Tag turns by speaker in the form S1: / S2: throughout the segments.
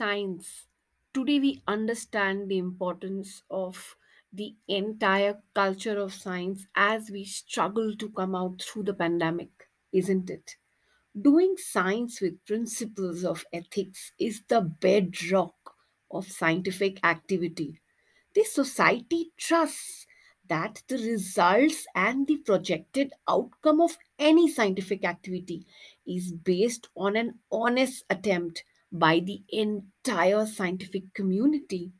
S1: science. Today we understand the importance of the entire culture of science as we struggle to come out through the pandemic, isn't it? Doing science with principles of ethics is the bedrock of scientific activity. The society trusts that the results and the projected outcome of any scientific activity is based on an honest attempt by the entire scientific community.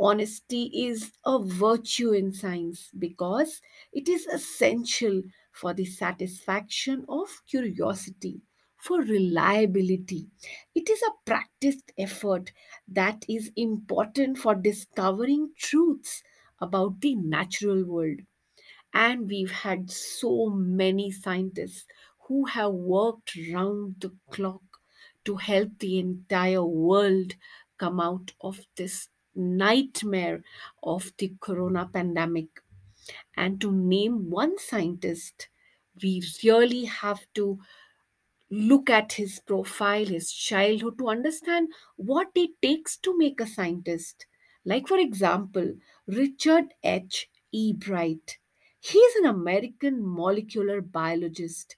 S1: Honesty is a virtue in science because it is essential for the satisfaction of curiosity, for reliability. It is a practiced effort that is important for discovering truths about the natural world. And we've had so many scientists who have worked round the clock to help the entire world come out of this nightmare of the corona pandemic. And to name one scientist, we really have to look at his profile, his childhood, to understand what it takes to make a scientist. Like, for example, Richard H. E. Bright. He's an American molecular biologist.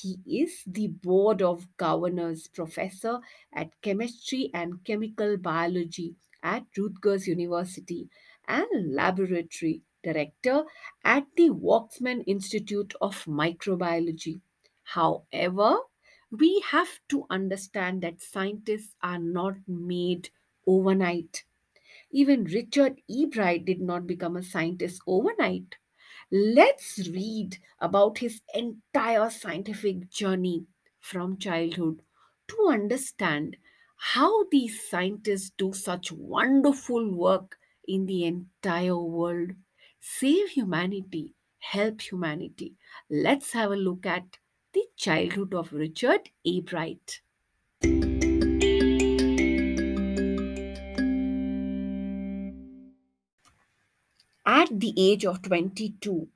S1: He is the Board of Governors professor at Chemistry and Chemical Biology at Rutgers University and laboratory director at the Waksman Institute of Microbiology. However, we have to understand that scientists are not made overnight. Even Richard E. Bright did not become a scientist overnight. Let's read about his entire scientific journey from childhood to understand how these scientists do such wonderful work in the entire world. Save humanity, help humanity. Let's have a look at the childhood of Richard Ebright. At the age of 22,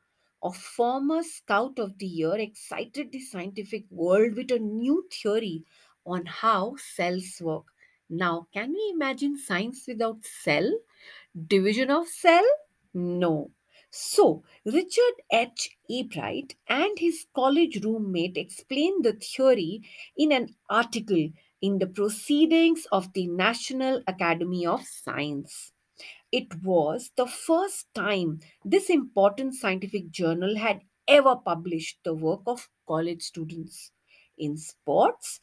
S1: a former Scout of the Year excited the scientific world with a new theory on how cells work. Now, can we imagine science without cell? Division of cell? No. So, Richard H. Ebright and his college roommate explained the theory in an article in the Proceedings of the National Academy of Science. It was the first time this important scientific journal had ever published the work of college students. In sports,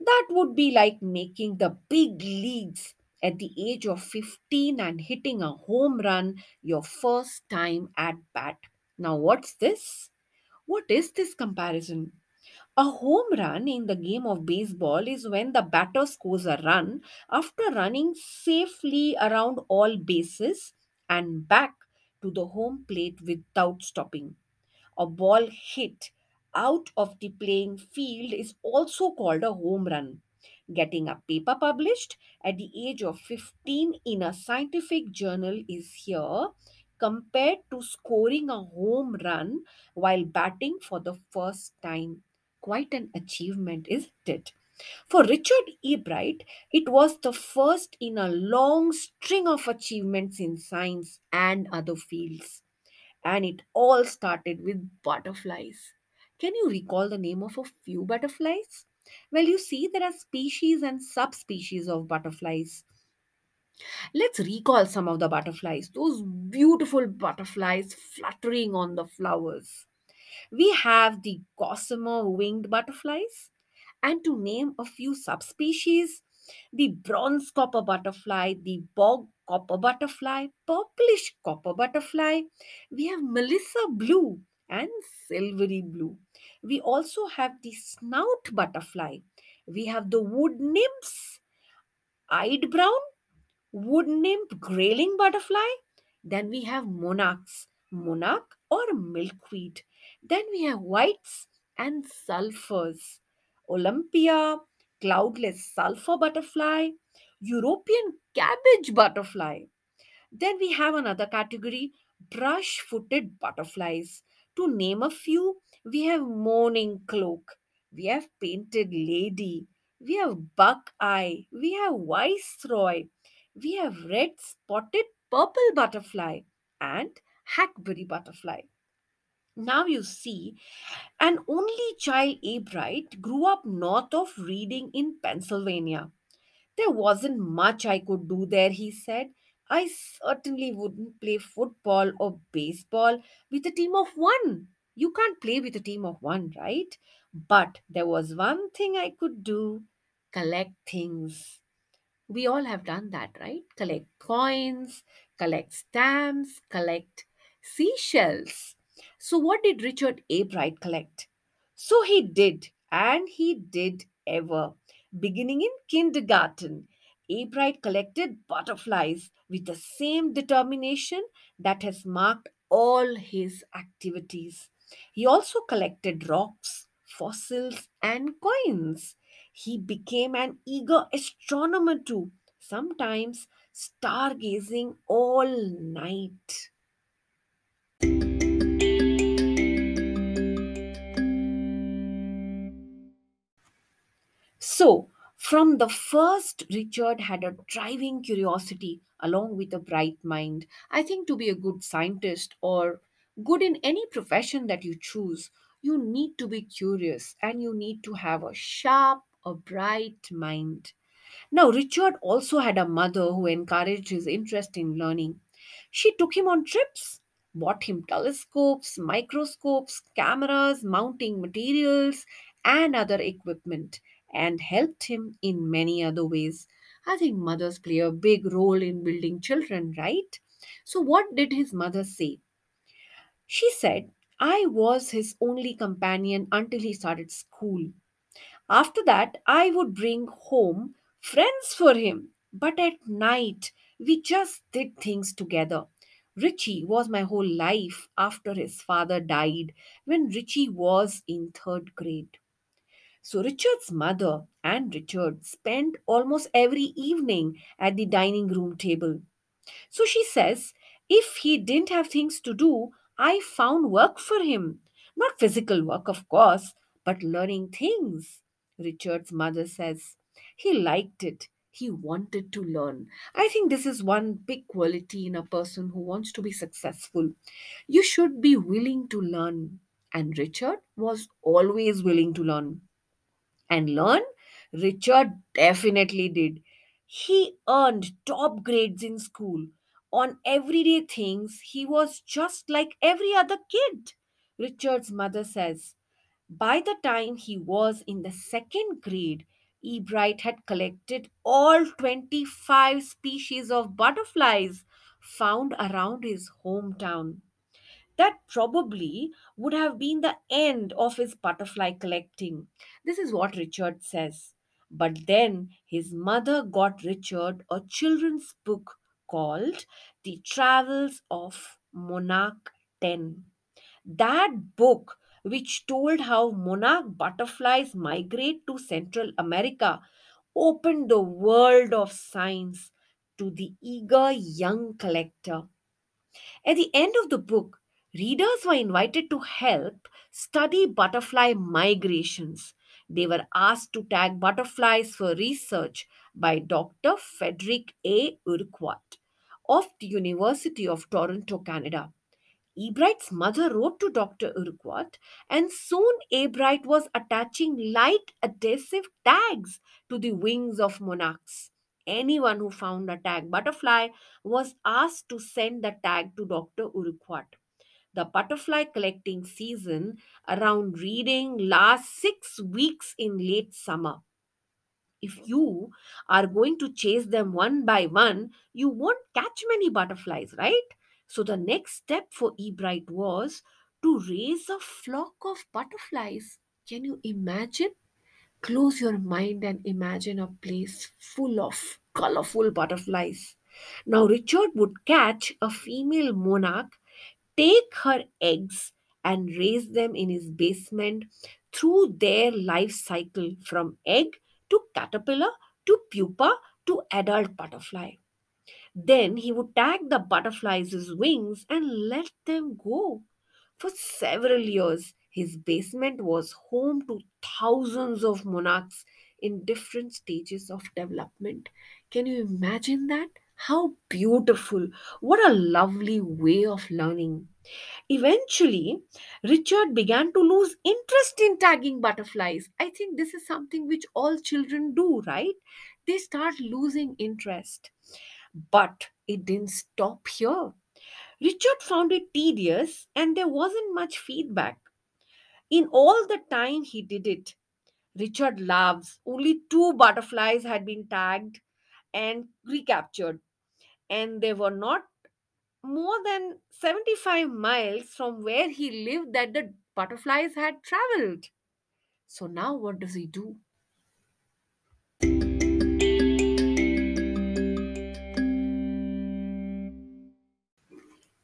S1: that would be like making the big leagues at the age of 15 and hitting a home run your first time at bat. Now, what's this? What is this comparison? A home run in the game of baseball is when the batter scores a run after running safely around all bases and back to the home plate without stopping. A ball hit out of the playing field is also called a home run. Getting a paper published at the age of 15 in a scientific journal is here compared to scoring a home run while batting for the first time. Quite an achievement, isn't it? For Richard E. Bright, it was the first in a long string of achievements in science and other fields. And it all started with butterflies. Can you recall the name of a few butterflies? Well, you see, there are species and subspecies of butterflies. Let's recall some of the butterflies, those beautiful butterflies fluttering on the flowers. We have the gossamer winged butterflies, and to name a few subspecies, the bronze copper butterfly, the bog copper butterfly, purplish copper butterfly. We have Melissa blue and silvery blue. We also have the snout butterfly. We have the wood nymphs, eyed brown, wood nymph grayling butterfly. Then we have monarchs, monarch or milkweed. Then we have whites and sulfurs. Olympia, cloudless sulfur butterfly, European cabbage butterfly. Then we have another category, brush footed butterflies. To name a few, we have mourning cloak, we have painted lady, We have buckeye, we have viceroy, we have red spotted purple butterfly, and hackberry butterfly. Now you see, an only child Ebright grew up north of Reading in Pennsylvania. There wasn't much I could do there, he said. I certainly wouldn't play football or baseball with a team of one. You can't play with a team of one, right? But there was one thing I could do collect things. We all have done that, right? Collect coins, collect stamps, collect seashells. So, what did Richard Ebright collect? So, he did, and he did ever. Beginning in kindergarten, Ebright collected butterflies with the same determination that has marked all his activities. He also collected rocks, fossils, and coins. He became an eager astronomer too, sometimes stargazing all night. So, from the first, Richard had a driving curiosity along with a bright mind. I think to be a good scientist or good in any profession that you choose, you need to be curious and you need to have a sharp, a bright mind. Now, Richard also had a mother who encouraged his interest in learning. She took him on trips, bought him telescopes, microscopes, cameras, mounting materials, and other equipment, and helped him in many other ways. I think mothers play a big role in building children, right? So, what did his mother say? She said, I was his only companion until he started school. After that, I would bring home friends for him. But at night, we just did things together. Richie was my whole life after his father died when Richie was in third grade. So, Richard's mother and Richard spent almost every evening at the dining room table. So she says, if he didn't have things to do, I found work for him. Not physical work, of course, but learning things. Richard's mother says, he liked it. He wanted to learn. I think this is one big quality in a person who wants to be successful. You should be willing to learn. And Richard was always willing to learn and learn? Richard definitely did. He earned top grades in school. On everyday things, he was just like every other kid. Richard's mother says, by the time he was in the second grade, Ebright had collected all 25 species of butterflies found around his hometown. That probably would have been the end of his butterfly collecting. This is what Richard says. But then his mother got Richard a children's book called The Travels of Monarch 10. That book, which told how monarch butterflies migrate to Central America, opened the world of science to the eager young collector. At the end of the book, readers were invited to help study butterfly migrations. They were asked to tag butterflies for research by Dr. Frederick A. Urquhart of the University of Toronto, Canada. Ebright's mother wrote to Dr. Urquhart, and soon Ebright was attaching light adhesive tags to the wings of monarchs. Anyone who found a tag butterfly was asked to send the tag to Dr. Urquhart. The butterfly collecting season around Reading lasts six weeks in late summer. If you are going to chase them one by one, you won't catch many butterflies, right? So the next step for Ebright was to raise a flock of butterflies. Can you imagine? Close your mind and imagine a place full of colorful butterflies. Now, Richard would catch a female monarch, take her eggs, and raise them in his basement through their life cycle from egg to caterpillar to pupa to adult butterfly. Then he would tag the butterflies' wings and let them go. For several years, his basement was home to thousands of monarchs, in different stages of development. Can you imagine that? How beautiful! What a lovely way of learning. Eventually, Richard began to lose interest in tagging butterflies. I think this is something which all children do, right? They start losing interest. But it didn't stop here. Richard found it tedious and there wasn't much feedback. In all the time he did it, Richard laughs. Only two butterflies had been tagged and recaptured, and they were not more than 75 miles from where he lived that the butterflies had traveled. So now what does he do?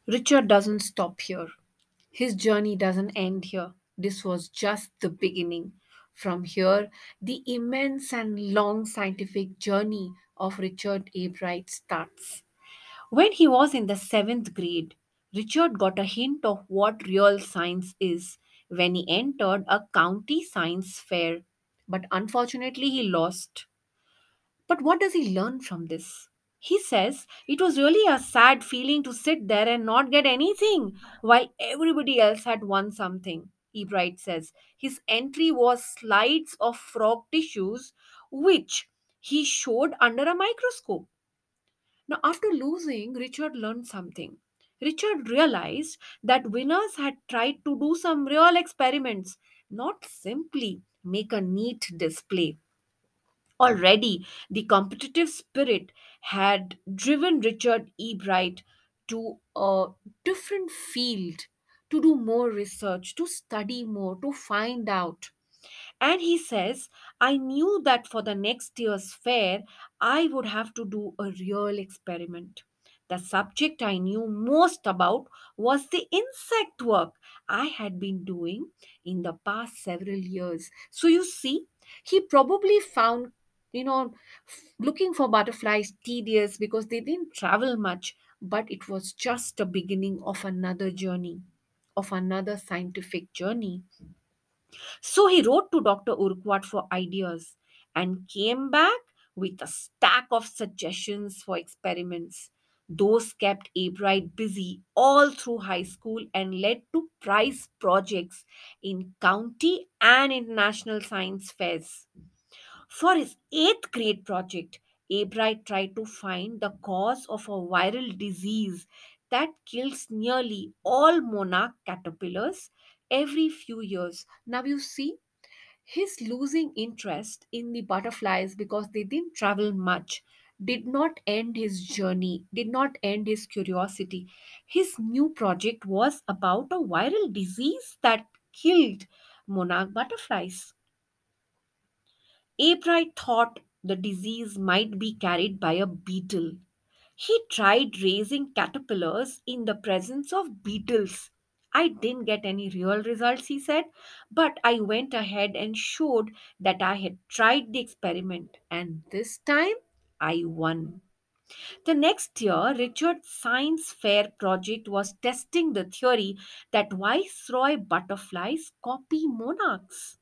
S1: Richard doesn't stop here. His journey doesn't end here. This was just the beginning. From here, the immense and long scientific journey of Richard Ebright starts. When he was in the seventh grade, Richard got a hint of what real science is when he entered a county science fair. But unfortunately, he lost. But what does he learn from this? He says it was really a sad feeling to sit there and not get anything while everybody else had won something. Ebright says his entry was slides of frog tissues which he showed under a microscope. Now, after losing, Richard learned something. Richard realized that winners had tried to do some real experiments, not simply make a neat display. Already, the competitive spirit had driven Richard E. Bright to a different field, to do more research, to study more, to find out. And he says, I knew that for the next year's fair, I would have to do a real experiment. The subject I knew most about was the insect work I had been doing in the past several years. So you see, he probably found, you know, looking for butterflies tedious because they didn't travel much, but it was just a beginning of another journey, of another scientific journey. So he wrote to Dr. Urquhart for ideas and came back with a stack of suggestions for experiments. Those kept Ebright busy all through high school and led to prize projects in county and international science fairs. For his eighth grade project, Ebright tried to find the cause of a viral disease that kills nearly all monarch caterpillars every few years. Now, you see, his losing interest in the butterflies because they didn't travel much did not end his journey, did not end his curiosity. His new project was about a viral disease that killed monarch butterflies. Ebright thought the disease might be carried by a beetle. He tried raising caterpillars in the presence of beetles. I didn't get any real results, he said, but I went ahead and showed that I had tried the experiment, and this time I won. The next year, Richard's science fair project was testing the theory that viceroy butterflies copy monarchs.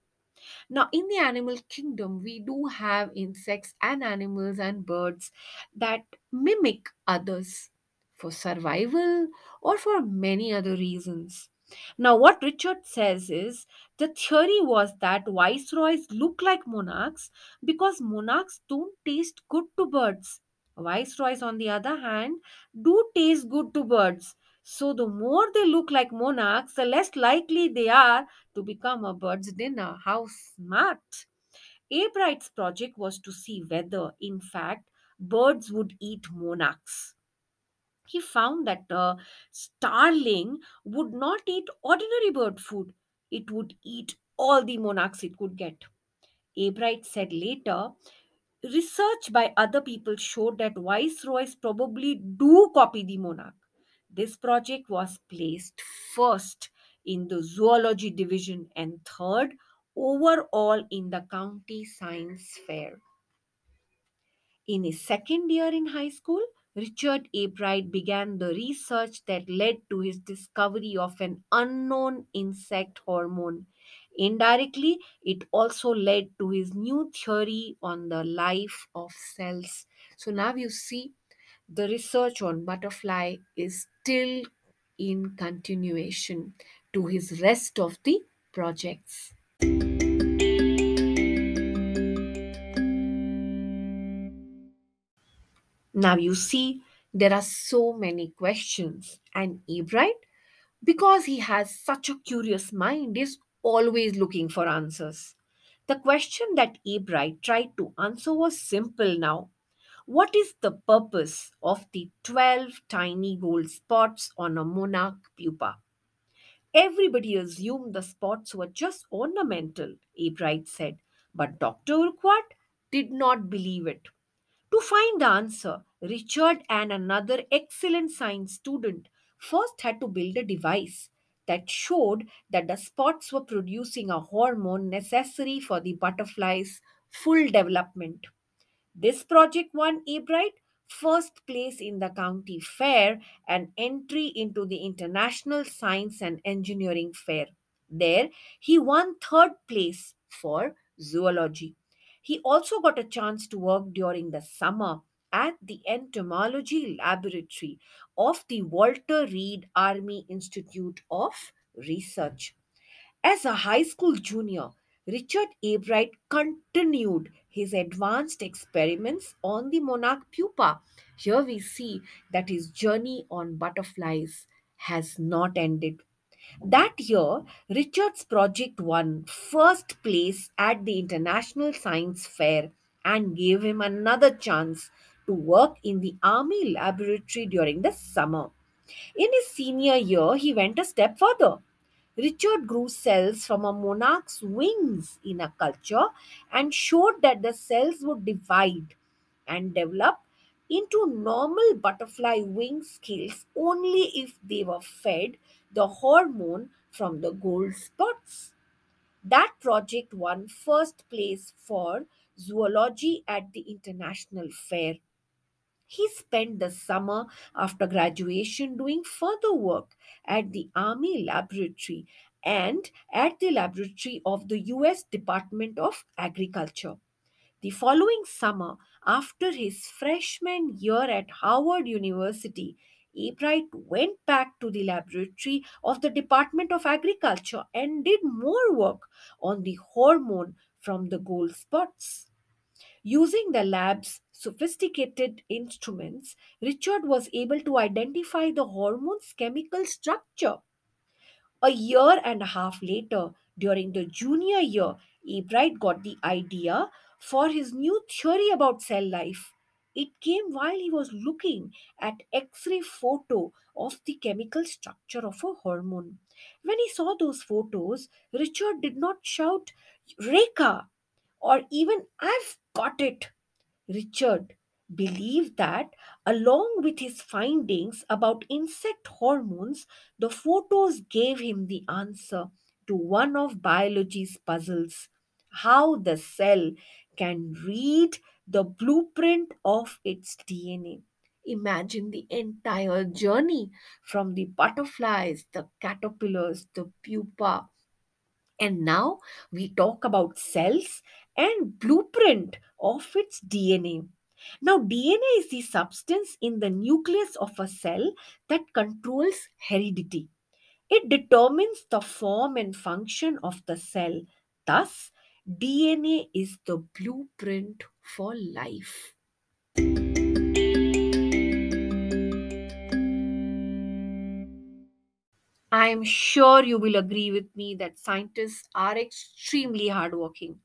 S1: Now, in the animal kingdom, we do have insects and animals and birds that mimic others for survival or for many other reasons. Now, what Richard says is the theory was that viceroys look like monarchs because monarchs don't taste good to birds. Viceroys, on the other hand, do taste good to birds. So, the more they look like monarchs, the less likely they are to become a bird's dinner. How smart! Ebright's project was to see whether, in fact, birds would eat monarchs. He found that a starling would not eat ordinary bird food, it would eat all the monarchs it could get. Ebright said later, research by other people showed that viceroys probably do copy the monarch. This project was placed first in the zoology division and third overall in the county science fair. In his second year in high school, Richard Ebright began the research that led to his discovery of an unknown insect hormone. Indirectly, it also led to his new theory on the life of cells. So now you see the research on butterfly is still in continuation to his rest of the projects. Now you see, there are so many questions, and Ebright, because he has such a curious mind, is always looking for answers. The question that Ebright tried to answer was simple now. What is the purpose of the 12 tiny gold spots on a monarch pupa? Everybody assumed the spots were just ornamental, Ebright said, but Dr. Urquhart did not believe it. To find the answer, Richard and another excellent science student first had to build a device that showed that the spots were producing a hormone necessary for the butterfly's full development. This project won Ebright first place in the county fair and entry into the International Science and Engineering Fair. There, he won third place for zoology. He also got a chance to work during the summer at the entomology laboratory of the Walter Reed Army Institute of Research. As a high school junior, Richard Ebright continued his advanced experiments on the monarch pupa. Here we see that his journey on butterflies has not ended. That year, Richard's project won first place at the International Science Fair and gave him another chance to work in the Army laboratory during the summer. In his senior year, he went a step further. Richard grew cells from a monarch's wings in a culture and showed that the cells would divide and develop into normal butterfly wing scales only if they were fed the hormone from the gold spots. That project won first place for zoology at the International Fair. He spent the summer after graduation doing further work at the Army Laboratory and at the laboratory of the US Department of Agriculture. The following summer, after his freshman year at Harvard University, Ebright went back to the laboratory of the Department of Agriculture and did more work on the hormone from the gold spots. Using the lab's sophisticated instruments, Richard was able to identify the hormone's chemical structure. A year and a half later, during the junior year, Ebright got the idea for his new theory about cell life. It came while he was looking at X-ray photo of the chemical structure of a hormone. When he saw those photos, Richard did not shout "Reka" or even "I've got it." Richard believed that, along with his findings about insect hormones, the photos gave him the answer to one of biology's puzzles how the cell can read the blueprint of its DNA. Imagine the entire journey from the butterflies, the caterpillars, the pupa, and now we talk about cells and blueprint of its DNA. Now, DNA is the substance in the nucleus of a cell that controls heredity. It determines the form and function of the cell. Thus, DNA is the blueprint for life. I am sure you will agree with me that scientists are extremely hardworking.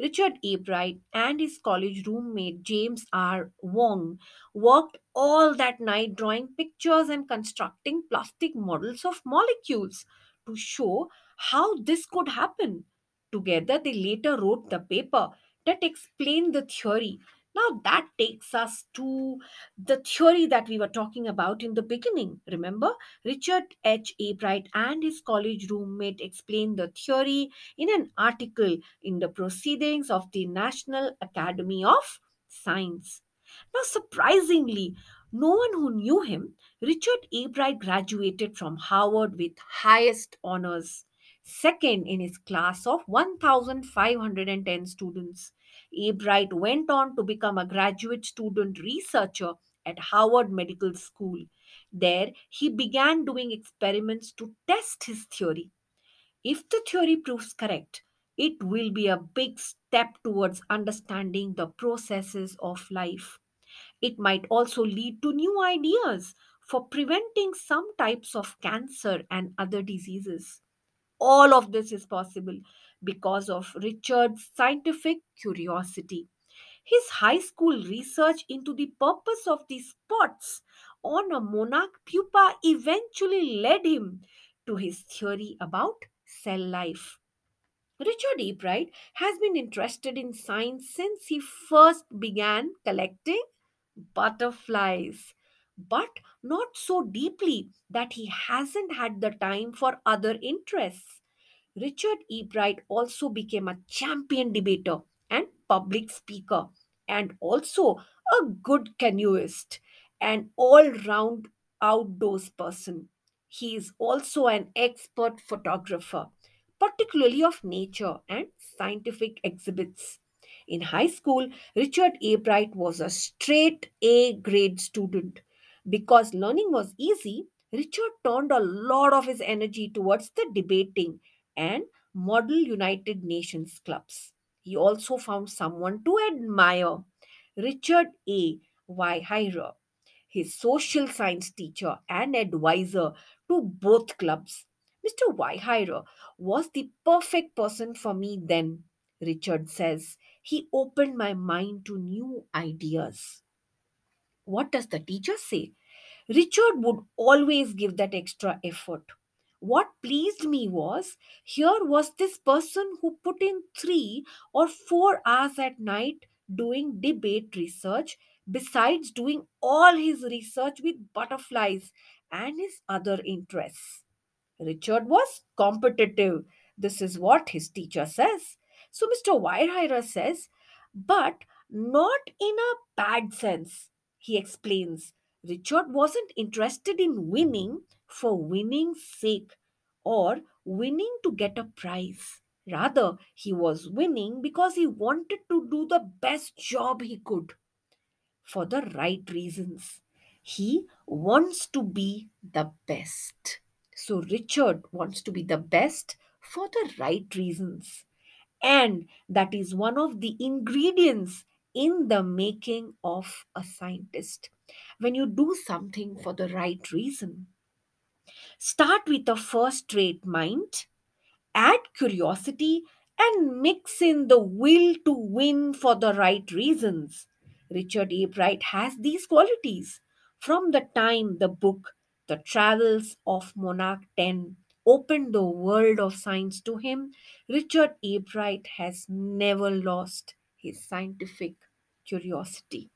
S1: Richard Ebright and his college roommate James R. Wong worked all that night drawing pictures and constructing plastic models of molecules to show how this could happen. Together, they later wrote the paper that explained the theory. Now, that takes us to the theory that we were talking about in the beginning. Remember, Richard H. Ebright and his college roommate explained the theory in an article in the Proceedings of the National Academy of Science. Now, surprisingly, No one who knew him, Richard Ebright graduated from Harvard with highest honors, second in his class of 1,510 students. Ebright went on to become a graduate student researcher at Harvard Medical School. There, he began doing experiments to test his theory. If the theory proves correct, it will be a big step towards understanding the processes of life. It might also lead to new ideas for preventing some types of cancer and other diseases. All of this is possible because of Richard's scientific curiosity. His high school research into the purpose of the spots on a monarch pupa eventually led him to his theory about cell life. Richard E. Bright has been interested in science since he first began collecting butterflies, but not so deeply that he hasn't had the time for other interests. Richard E. Bright also became a champion debater and public speaker, and also a good canoeist, an all round outdoors person. He is also an expert photographer, particularly of nature and scientific exhibits. In high school, Richard Ebright was a straight A grade student. Because learning was easy, Richard turned a lot of his energy towards the debating and Model United Nations clubs. He also found someone to admire Richard A. Weihira, his social science teacher and advisor to both clubs. Mr. Weihira was the perfect person for me then, Richard says. He opened my mind to new ideas. What does the teacher say? Richard would always give that extra effort. What pleased me was here was this person who put in three or four hours at night doing debate research, besides doing all his research with butterflies and his other interests. Richard was competitive. This is what his teacher says. So Mr. Weirheirer says, but not in a bad sense. He explains Richard wasn't interested in winning for winning's sake or winning to get a prize. Rather, he was winning because he wanted to do the best job he could for the right reasons. He wants to be the best. So, Richard wants to be the best for the right reasons. And that is one of the ingredients in the making of a scientist. When you do something for the right reason, start with a first rate mind add curiosity and mix in the will to win for the right reasons. Richard Ebright has these qualities. From the time the book The Travels of Monarch 10 opened the world of science to him, Richard Ebright has never lost his scientific curiosity.